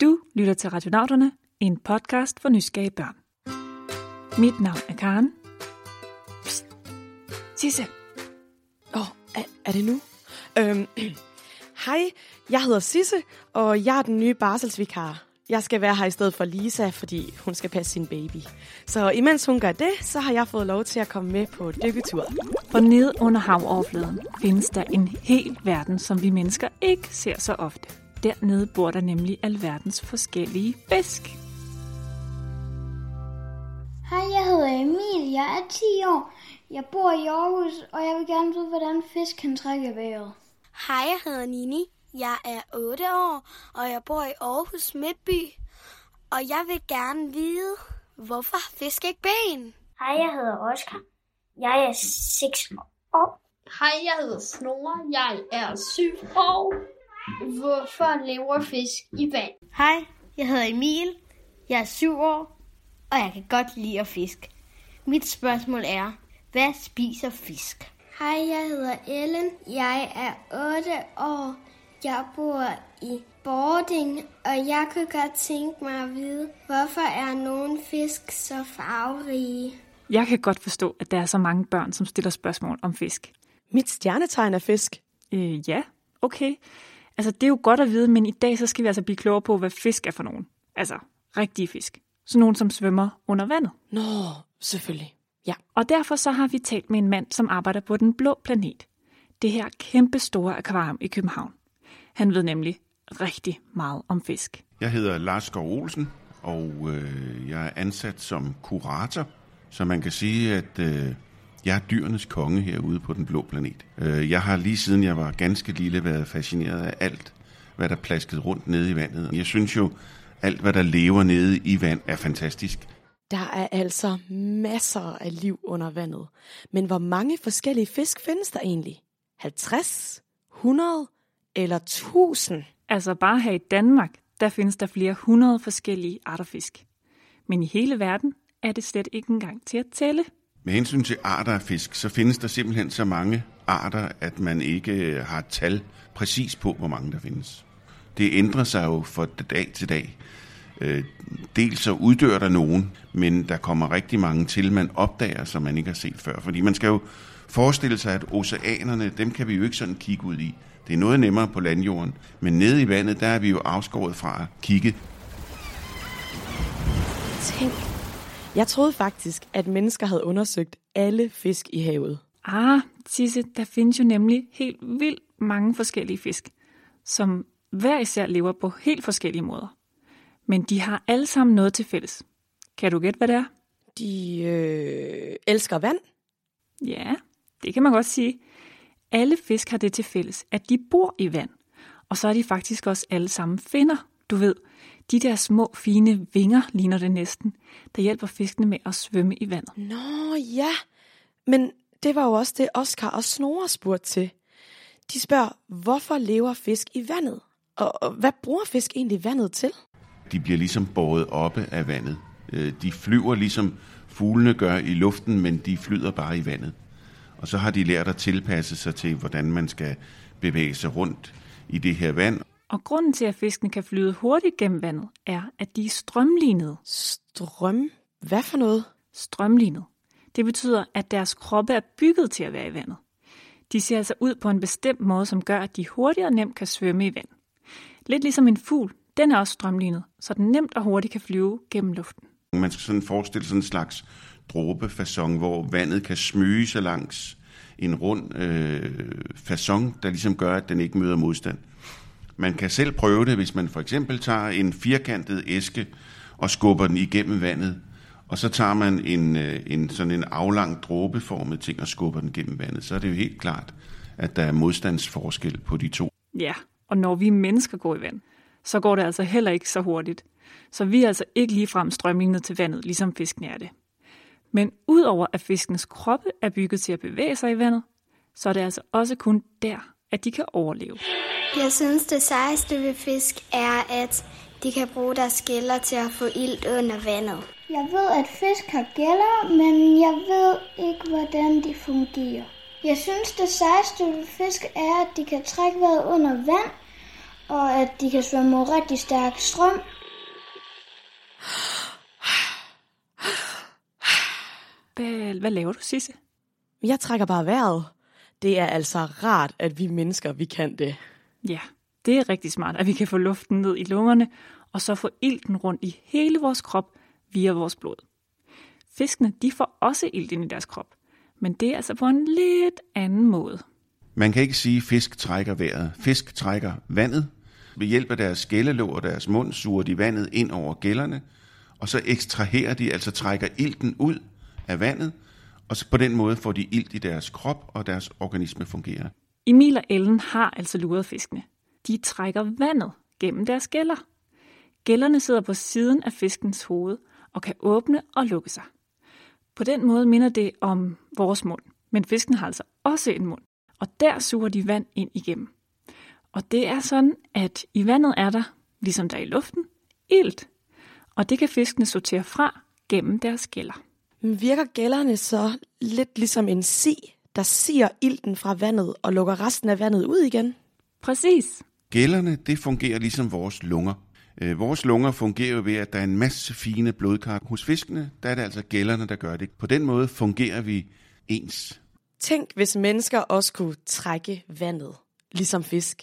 Du lytter til Radionauterne, en podcast for nysgerrige børn. Mit navn er Karen. Psst. Sisse. Åh, oh, er, er det nu? Øhm, hej, jeg hedder Sisse, og jeg er den nye barselsvikar. Jeg skal være her i stedet for Lisa, fordi hun skal passe sin baby. Så imens hun gør det, så har jeg fået lov til at komme med på dykketur. For nede under havoverfladen findes der en hel verden, som vi mennesker ikke ser så ofte. Dernede bor der nemlig alverdens forskellige fisk. Hej, jeg hedder Emil. Jeg er 10 år. Jeg bor i Aarhus, og jeg vil gerne vide, hvordan fisk kan trække vejret. Hej, jeg hedder Nini. Jeg er 8 år, og jeg bor i Aarhus Midtby. Og jeg vil gerne vide, hvorfor har fisk ikke ben? Hej, jeg hedder Oscar. Jeg er 6 år. Hej, jeg hedder Snore. Jeg er 7 år. Hvorfor lever fisk i vand? Hej, jeg hedder Emil. Jeg er 7 år, og jeg kan godt lide at fisk. Mit spørgsmål er, hvad spiser fisk? Hej, jeg hedder Ellen. Jeg er 8 år. Jeg bor i Bording, og jeg kunne godt tænke mig at vide, hvorfor er nogle fisk så farverige? Jeg kan godt forstå, at der er så mange børn, som stiller spørgsmål om fisk. Mit stjernetegn er fisk. Øh, ja, okay. Altså, det er jo godt at vide, men i dag så skal vi altså blive klogere på, hvad fisk er for nogen. Altså, rigtige fisk. Sådan nogen, som svømmer under vandet. Nå, selvfølgelig. Ja. Og derfor så har vi talt med en mand, som arbejder på den blå planet. Det her kæmpe store akvarium i København. Han ved nemlig rigtig meget om fisk. Jeg hedder Lars Skov Olsen, og øh, jeg er ansat som kurator, så man kan sige, at øh, jeg er dyrenes konge herude på den blå planet. Øh, jeg har lige siden jeg var ganske lille været fascineret af alt, hvad der plaskede rundt nede i vandet. Jeg synes jo, alt hvad der lever nede i vand er fantastisk. Der er altså masser af liv under vandet. Men hvor mange forskellige fisk findes der egentlig? 50? 100? Eller 1000? Altså bare her i Danmark, der findes der flere hundrede forskellige arter fisk. Men i hele verden er det slet ikke engang til at tælle. Med hensyn til arter af fisk, så findes der simpelthen så mange arter, at man ikke øh, har tal præcis på, hvor mange der findes. Det ændrer sig jo fra dag til dag. Øh, dels så uddør der nogen, men der kommer rigtig mange til, man opdager, som man ikke har set før. Fordi man skal jo forestille sig, at oceanerne, dem kan vi jo ikke sådan kigge ud i. Det er noget nemmere på landjorden, men nede i vandet, der er vi jo afskåret fra at kigge. Tænk. Jeg troede faktisk, at mennesker havde undersøgt alle fisk i havet. Ah, Sisse, der findes jo nemlig helt vildt mange forskellige fisk, som hver især lever på helt forskellige måder. Men de har alle sammen noget til fælles. Kan du gætte, hvad det er? De øh, elsker vand. Ja, det kan man godt sige. Alle fisk har det til fælles, at de bor i vand. Og så er de faktisk også alle sammen finder. Du ved, de der små, fine vinger ligner det næsten, der hjælper fiskene med at svømme i vandet. Nå ja, men det var jo også det, Oscar og Snore spurgte til. De spørger, hvorfor lever fisk i vandet? Og, og hvad bruger fisk egentlig vandet til? De bliver ligesom båret oppe af vandet. Øh, De flyver ligesom fuglene gør i luften, men de flyder bare i vandet. Og så har de lært at tilpasse sig til, hvordan man skal bevæge sig rundt i det her vand. Og grunden til, at fiskene kan flyde hurtigt gennem vandet, er, at de er strømlignede. Strøm? Hvad for noget? Strømlignet. Det betyder, at deres kroppe er bygget til at være i vandet. De ser altså ud på en bestemt måde, som gør, at de hurtigt og nemt kan svømme i vand. Lidt ligesom en fugl, den er også strømlignet, så den nemt og hurtigt kan flyve gennem luften. Man skal sådan forestille sådan en slags dråbefasong, hvor vandet kan smyge sig langs en rund øh, fasong, der ligesom gør, at den ikke møder modstand. Man kan selv prøve det, hvis man for eksempel tager en firkantet æske og skubber den igennem vandet, og så tager man en, øh, en sådan en aflang dråbeformet ting og skubber den gennem vandet, så er det jo helt klart, at der er modstandsforskel på de to. Ja, og når vi mennesker går i vand, så går det altså heller ikke så hurtigt. Så vi er altså ikke ligefrem strømlignet til vandet, ligesom fisken er det. Men udover at fiskens kroppe er bygget til at bevæge sig i vandet, så er det altså også kun der, at de kan overleve. Jeg synes, det sejeste ved fisk er, at de kan bruge deres skiller til at få ilt under vandet. Jeg ved, at fisk har gælder, men jeg ved ikke, hvordan de fungerer. Jeg synes, det sejeste ved fisk er, at de kan trække vejret under vand, og at de kan svømme over rigtig stærk strøm. Hvad, hvad laver du, Sisse? Jeg trækker bare vejret. Det er altså rart, at vi mennesker, vi kan det. Ja, det er rigtig smart, at vi kan få luften ned i lungerne, og så få ilten rundt i hele vores krop via vores blod. Fiskene, de får også ilt ind i deres krop, men det er altså på en lidt anden måde. Man kan ikke sige, at fisk trækker vejret. Fisk trækker vandet. Ved hjælp af deres skællelåg og deres mund suger de vandet ind over gællerne, og så ekstraherer de, altså trækker ilten ud af vandet, og så på den måde får de ilt i deres krop, og deres organisme fungerer. Emil og Ellen har altså luret fiskene. De trækker vandet gennem deres gæller. Gællerne sidder på siden af fiskens hoved og kan åbne og lukke sig. På den måde minder det om vores mund, men fisken har altså også en mund, og der suger de vand ind igennem. Og det er sådan, at i vandet er der, ligesom der er i luften, ilt, og det kan fiskene sortere fra gennem deres gælder. Virker gælderne så lidt ligesom en si, der siger ilten fra vandet og lukker resten af vandet ud igen? Præcis. Gællerne, det fungerer ligesom vores lunger. Øh, vores lunger fungerer jo ved, at der er en masse fine blodkar. Hos fiskene, der er det altså gællerne, der gør det. På den måde fungerer vi ens. Tænk, hvis mennesker også kunne trække vandet, ligesom fisk.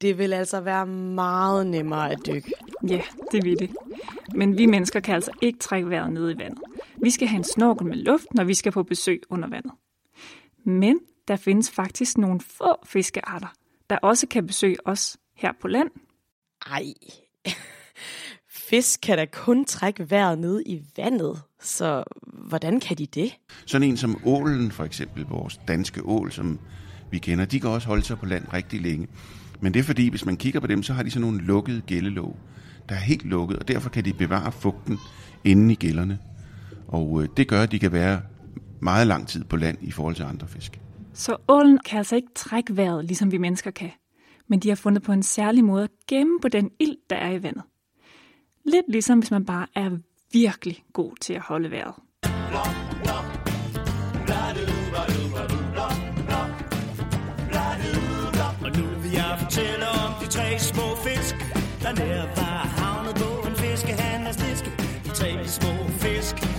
Det vil altså være meget nemmere at dykke. Ja, det vil det. Men vi mennesker kan altså ikke trække vejret ned i vandet. Vi skal have en snorkel med luft, når vi skal på besøg under vandet. Men der findes faktisk nogle få fiskearter, der også kan besøge os her på land. Ej, fisk kan da kun trække vejret ned i vandet, så hvordan kan de det? Sådan en som ålen for eksempel, vores danske ål, som vi kender, de kan også holde sig på land rigtig længe. Men det er fordi, hvis man kigger på dem, så har de sådan nogle lukkede gældelåg, der er helt lukket, og derfor kan de bevare fugten inde i gælderne. Og øh, det gør, at de kan være meget lang tid på land i forhold til andre fisk. Så ålen kan altså ikke trække vejret, ligesom vi mennesker kan. Men de har fundet på en særlig måde at gemme på den ild, der er i vandet. Lidt ligesom hvis man bare er virkelig god til at holde vejret. Og nu vil jeg fortælle om de tre små fisk, der nær var havnet på en fiskehandlers disk. De tre små fisk,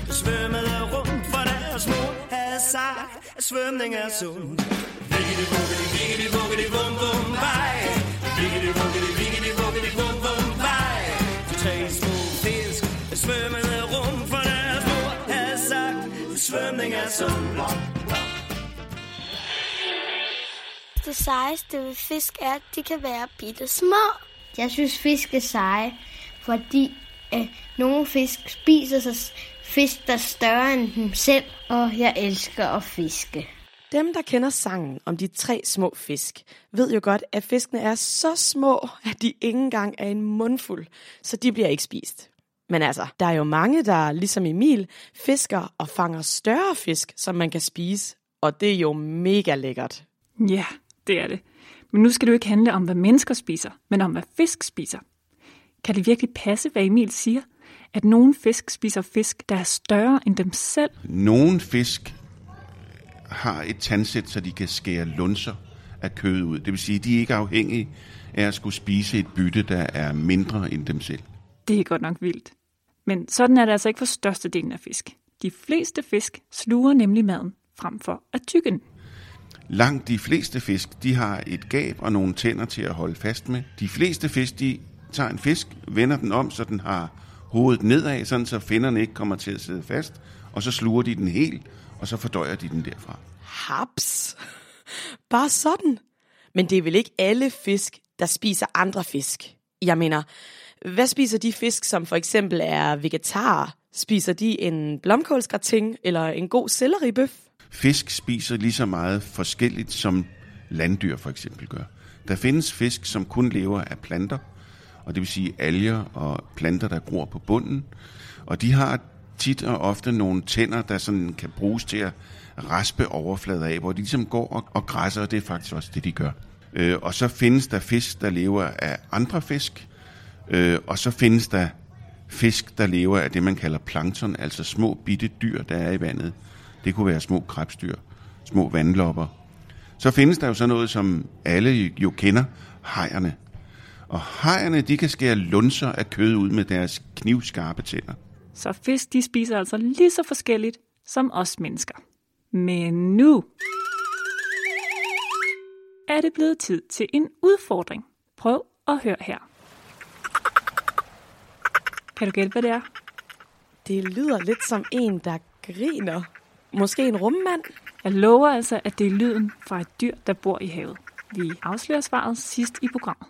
svømning er sund. Viggedy, vuggedy, viggedy, vuggedy, vum, vum, vej. Viggedy, vuggedy, viggedy, vuggedy, vum, vum, vej. De tre små fisk, der svømmede rundt, for deres mor havde sagt, svømning er sund. Det sejeste ved fisk er, at de kan være bitte små. Jeg synes, fisk er seje, fordi øh, nogle fisk spiser sig fisk, der er større end dem selv, og jeg elsker at fiske. Dem, der kender sangen om de tre små fisk, ved jo godt, at fiskene er så små, at de ikke engang er en mundfuld, så de bliver ikke spist. Men altså, der er jo mange, der ligesom Emil fisker og fanger større fisk, som man kan spise, og det er jo mega lækkert. Ja, det er det. Men nu skal det jo ikke handle om, hvad mennesker spiser, men om, hvad fisk spiser. Kan det virkelig passe, hvad Emil siger? At nogle fisk spiser fisk, der er større end dem selv? Nogle fisk har et tandsæt, så de kan skære lunser af kød ud. Det vil sige, at de er ikke afhængige af at skulle spise et bytte, der er mindre end dem selv. Det er godt nok vildt. Men sådan er det altså ikke for størstedelen af fisk. De fleste fisk sluger nemlig maden frem for at tygge den. Langt de fleste fisk, de har et gab og nogle tænder til at holde fast med. De fleste fisk, de tager en fisk, vender den om, så den har hovedet nedad, sådan så finderne ikke kommer til at sidde fast, og så sluger de den helt, og så fordøjer de den derfra. Haps! Bare sådan. Men det er vel ikke alle fisk, der spiser andre fisk. Jeg mener, hvad spiser de fisk, som for eksempel er vegetarer? Spiser de en blomkålsgrating eller en god selleribøf? Fisk spiser lige så meget forskelligt, som landdyr for eksempel gør. Der findes fisk, som kun lever af planter, og det vil sige alger og planter, der gror på bunden. Og de har tit og ofte nogle tænder, der sådan kan bruges til at raspe overflader af, hvor de ligesom går og, og græsser, og det er faktisk også det, de gør. Øh, og så findes der fisk, der lever af andre fisk, øh, og så findes der fisk, der lever af det, man kalder plankton, altså små bitte dyr, der er i vandet. Det kunne være små krebsdyr, små vandlopper. Så findes der jo sådan noget, som alle jo kender, hejerne. Og hajerne, de kan skære lunser af kød ud med deres knivskarpe tænder. Så fisk de spiser altså lige så forskelligt som os mennesker. Men nu er det blevet tid til en udfordring. Prøv at høre her. Kan du gætte, hvad det er? Det lyder lidt som en, der griner. Måske en rummand? Jeg lover altså, at det er lyden fra et dyr, der bor i havet. Vi afslører svaret sidst i programmet.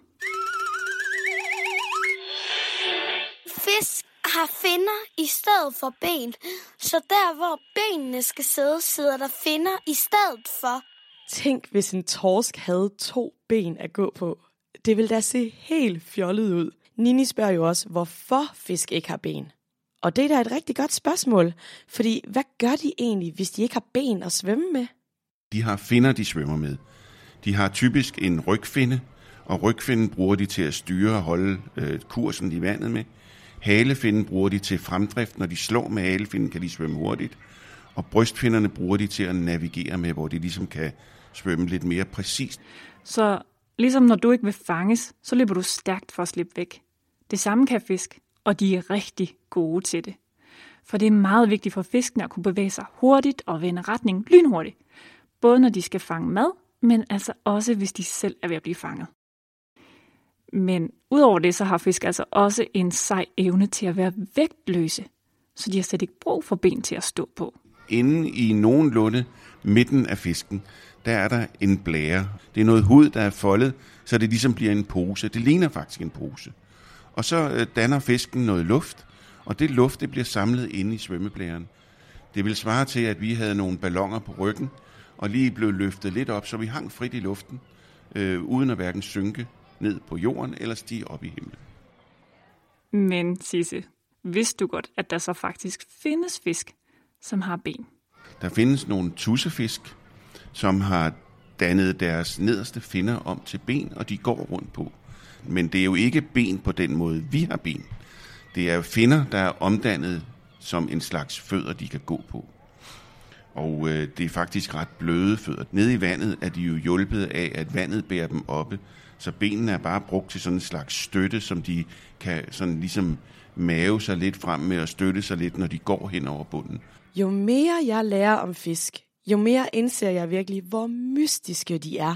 Fisk har finner i stedet for ben, så der hvor benene skal sidde, sidder der finner i stedet for. Tænk, hvis en torsk havde to ben at gå på. Det ville da se helt fjollet ud. Nini spørger jo også, hvorfor fisk ikke har ben. Og det er da et rigtig godt spørgsmål, fordi hvad gør de egentlig, hvis de ikke har ben at svømme med? De har finner, de svømmer med. De har typisk en rygfinde, og rygfinden bruger de til at styre og holde øh, kursen i vandet med. Halefinden bruger de til fremdrift. Når de slår med halefinden, kan de svømme hurtigt. Og brystfinderne bruger de til at navigere med, hvor de ligesom kan svømme lidt mere præcist. Så ligesom når du ikke vil fanges, så løber du stærkt for at slippe væk. Det samme kan fisk, og de er rigtig gode til det. For det er meget vigtigt for fiskene at kunne bevæge sig hurtigt og vende retning lynhurtigt. Både når de skal fange mad, men altså også hvis de selv er ved at blive fanget. Men udover det, så har fisk altså også en sej evne til at være vægtløse, så de har slet ikke brug for ben til at stå på. Inde i nogenlunde midten af fisken, der er der en blære. Det er noget hud, der er foldet, så det ligesom bliver en pose. Det ligner faktisk en pose. Og så øh, danner fisken noget luft, og det luft det bliver samlet inde i svømmeblæren. Det vil svare til, at vi havde nogle ballonger på ryggen, og lige blev løftet lidt op, så vi hang frit i luften, øh, uden at hverken synke ned på jorden eller stige op i himlen. Men Sisse, vidste du godt, at der så faktisk findes fisk, som har ben? Der findes nogle tussefisk, som har dannet deres nederste finder om til ben, og de går rundt på. Men det er jo ikke ben på den måde, vi har ben. Det er finder, der er omdannet som en slags fødder, de kan gå på. Og øh, det er faktisk ret bløde fødder. Nede i vandet er de jo hjulpet af, at vandet bærer dem oppe. Så benene er bare brugt til sådan en slags støtte, som de kan sådan ligesom mave sig lidt frem med og støtte sig lidt, når de går hen over bunden. Jo mere jeg lærer om fisk, jo mere indser jeg virkelig, hvor mystiske de er.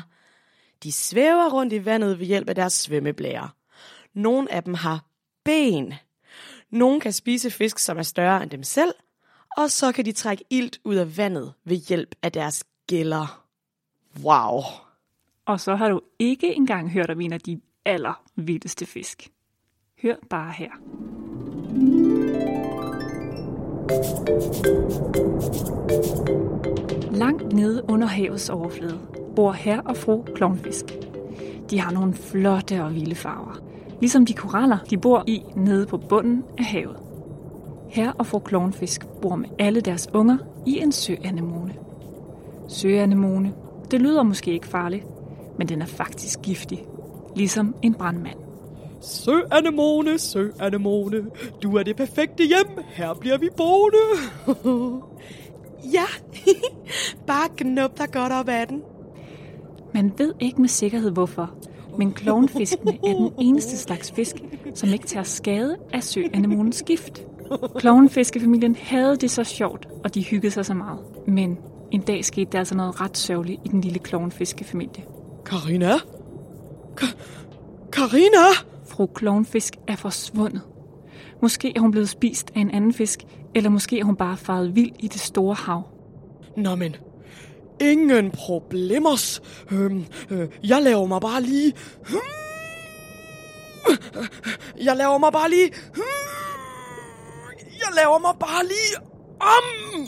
De svæver rundt i vandet ved hjælp af deres svømmeblære. Nogle af dem har ben. Nogle kan spise fisk, som er større end dem selv, og så kan de trække ilt ud af vandet ved hjælp af deres gælder. Wow! Og så har du ikke engang hørt om en af de allervildeste fisk. Hør bare her. Langt nede under havets overflade bor her og fru klovnfisk. De har nogle flotte og vilde farver. Ligesom de koraller, de bor i nede på bunden af havet. Her og fru klovnfisk bor med alle deres unger i en søanemone. Søanemone, det lyder måske ikke farligt, men den er faktisk giftig, ligesom en brandmand. Søanemone, søanemone, du er det perfekte hjem, her bliver vi boende. ja, bare knup dig godt op af den. Man ved ikke med sikkerhed hvorfor, men klovnfiskene er den eneste slags fisk, som ikke tager skade af søanemonens gift. Klovnfiskefamilien havde det så sjovt, og de hyggede sig så meget. Men en dag skete der altså noget ret sørgeligt i den lille klovnfiskefamilie. Karina? Ka- Karina? Fru Klovnfisk er forsvundet. Måske er hun blevet spist af en anden fisk, eller måske er hun bare faret vild i det store hav. Nå men, ingen problemer. Øhm, øh, jeg laver mig bare lige... Jeg laver mig bare lige... Jeg laver mig bare lige om!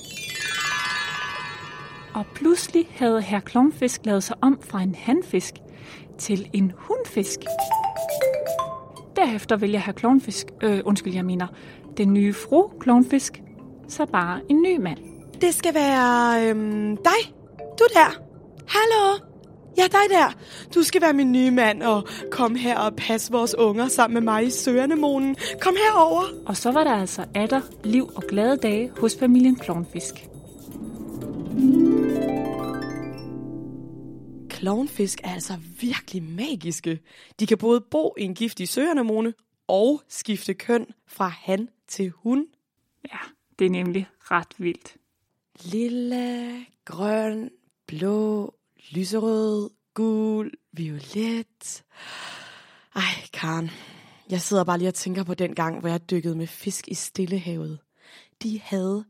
Og pludselig havde herr Klovnfisk lavet sig om fra en handfisk til en hundfisk. Derefter vælger herr Klovnfisk, øh, undskyld jeg mener, den nye fru Klovnfisk, så bare en ny mand. Det skal være øhm, dig. Du der. Hallo. Ja, dig der. Du skal være min nye mand og kom her og passe vores unger sammen med mig i Søernemonen. Kom herover. Og så var der altså atter, liv og glade dage hos familien Klovnfisk. Klovnfisk er altså virkelig magiske. De kan både bo i en giftig søanemone og skifte køn fra han til hun. Ja, det er nemlig ret vildt. Lille, grøn, blå, lyserød, gul, violet. Ej, Karen. Jeg sidder bare lige og tænker på den gang, hvor jeg dykkede med fisk i Stillehavet. De havde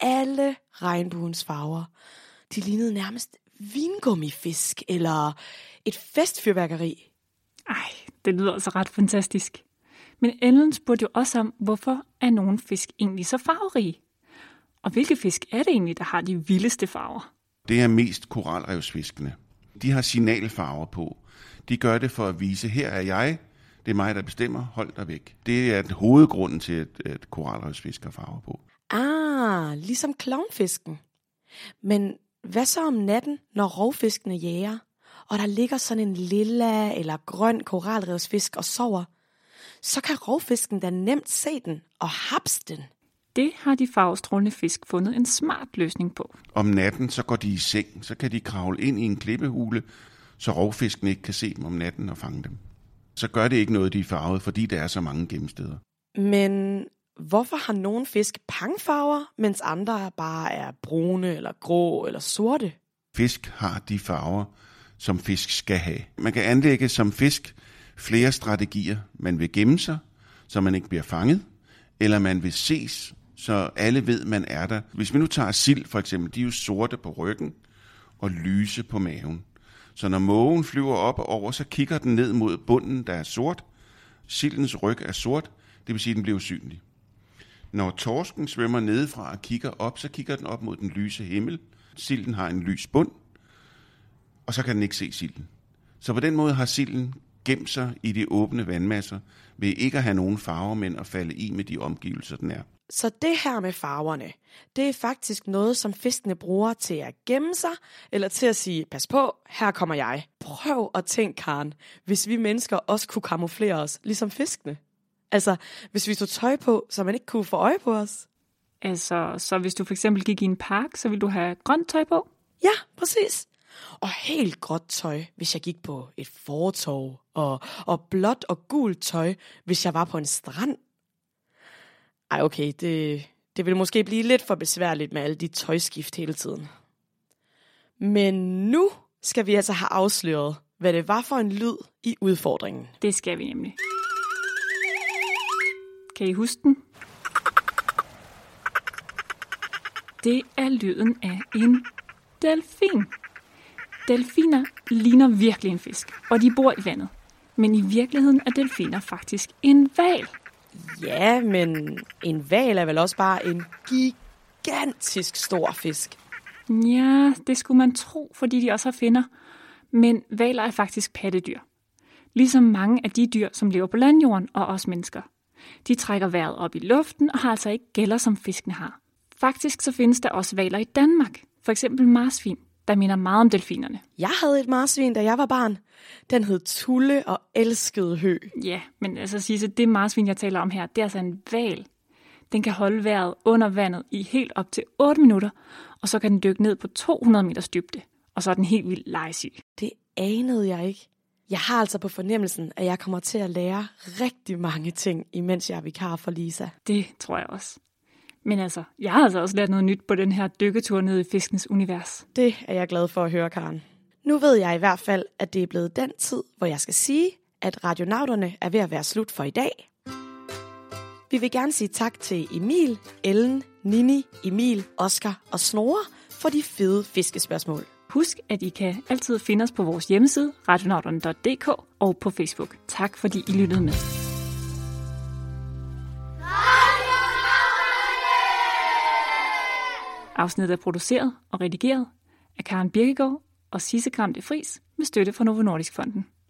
alle regnbuens farver. De lignede nærmest vingummifisk eller et festfyrværkeri. Ej, det lyder altså ret fantastisk. Men Ellen spurgte jo også om, hvorfor er nogle fisk egentlig så farverige? Og hvilke fisk er det egentlig, der har de vildeste farver? Det er mest koralrevsfiskene. De har signalfarver på. De gør det for at vise, her er jeg, det er mig, der bestemmer, hold dig væk. Det er hovedgrunden til, at, at koralrevsfisk har farver på. Ah, ligesom klovnfisken. Men hvad så om natten, når rovfiskene jager, og der ligger sådan en lilla eller grøn koralrevsfisk og sover? Så kan rovfisken da nemt se den og haps den. Det har de farvestrålende fisk fundet en smart løsning på. Om natten, så går de i seng, så kan de kravle ind i en klippehule, så rovfisken ikke kan se dem om natten og fange dem. Så gør det ikke noget, de er farvet, fordi der er så mange gennemsteder. Men hvorfor har nogle fisk pangfarver, mens andre bare er brune eller grå eller sorte? Fisk har de farver, som fisk skal have. Man kan anlægge som fisk flere strategier. Man vil gemme sig, så man ikke bliver fanget, eller man vil ses, så alle ved, man er der. Hvis vi nu tager sild for eksempel, de er jo sorte på ryggen og lyse på maven. Så når mågen flyver op og over, så kigger den ned mod bunden, der er sort. Sildens ryg er sort, det vil sige, at den bliver usynlig. Når torsken svømmer nedefra og kigger op, så kigger den op mod den lyse himmel. Silden har en lys bund, og så kan den ikke se silden. Så på den måde har silden gemt sig i de åbne vandmasser, ved ikke at have nogen farver, men at falde i med de omgivelser, den er. Så det her med farverne, det er faktisk noget, som fiskene bruger til at gemme sig, eller til at sige, pas på, her kommer jeg. Prøv at tænke, Karen, hvis vi mennesker også kunne kamuflere os, ligesom fiskene. Altså, hvis vi tog tøj på, så man ikke kunne få øje på os. Altså, så hvis du for eksempel gik i en park, så ville du have grønt tøj på? Ja, præcis. Og helt gråt tøj, hvis jeg gik på et fortov, og, og blåt og gult tøj, hvis jeg var på en strand. Ej, okay, det, det vil måske blive lidt for besværligt med alle de tøjskift hele tiden. Men nu skal vi altså have afsløret, hvad det var for en lyd i udfordringen. Det skal vi nemlig. Kan I huske den? Det er lyden af en delfin. Delfiner ligner virkelig en fisk, og de bor i vandet. Men i virkeligheden er delfiner faktisk en val. Ja, men en val er vel også bare en gigantisk stor fisk. Ja, det skulle man tro, fordi de også har finner. Men valer er faktisk pattedyr. Ligesom mange af de dyr, som lever på landjorden og os mennesker. De trækker vejret op i luften og har altså ikke gælder, som fiskene har. Faktisk så findes der også valer i Danmark. For eksempel marsvin, der minder meget om delfinerne. Jeg havde et marsvin, da jeg var barn. Den hed Tulle og elskede hø. Ja, men altså Sisse, det marsvin, jeg taler om her, det er altså en val. Den kan holde vejret under vandet i helt op til 8 minutter, og så kan den dykke ned på 200 meters dybde. Og så er den helt vildt legesyg. Det anede jeg ikke. Jeg har altså på fornemmelsen, at jeg kommer til at lære rigtig mange ting, imens jeg er vikar for Lisa. Det tror jeg også. Men altså, jeg har altså også lært noget nyt på den her dykketur ned i fiskens univers. Det er jeg glad for at høre, Karen. Nu ved jeg i hvert fald, at det er blevet den tid, hvor jeg skal sige, at radionauterne er ved at være slut for i dag. Vi vil gerne sige tak til Emil, Ellen, Nini, Emil, Oscar og Snore for de fede fiskespørgsmål. Husk, at I kan altid finde os på vores hjemmeside, radionauterne.dk og på Facebook. Tak fordi I lyttede med. Afsnittet er produceret og redigeret af Karen Birkegaard og Sisse Gram de Fris med støtte fra Novo Nordisk Fonden.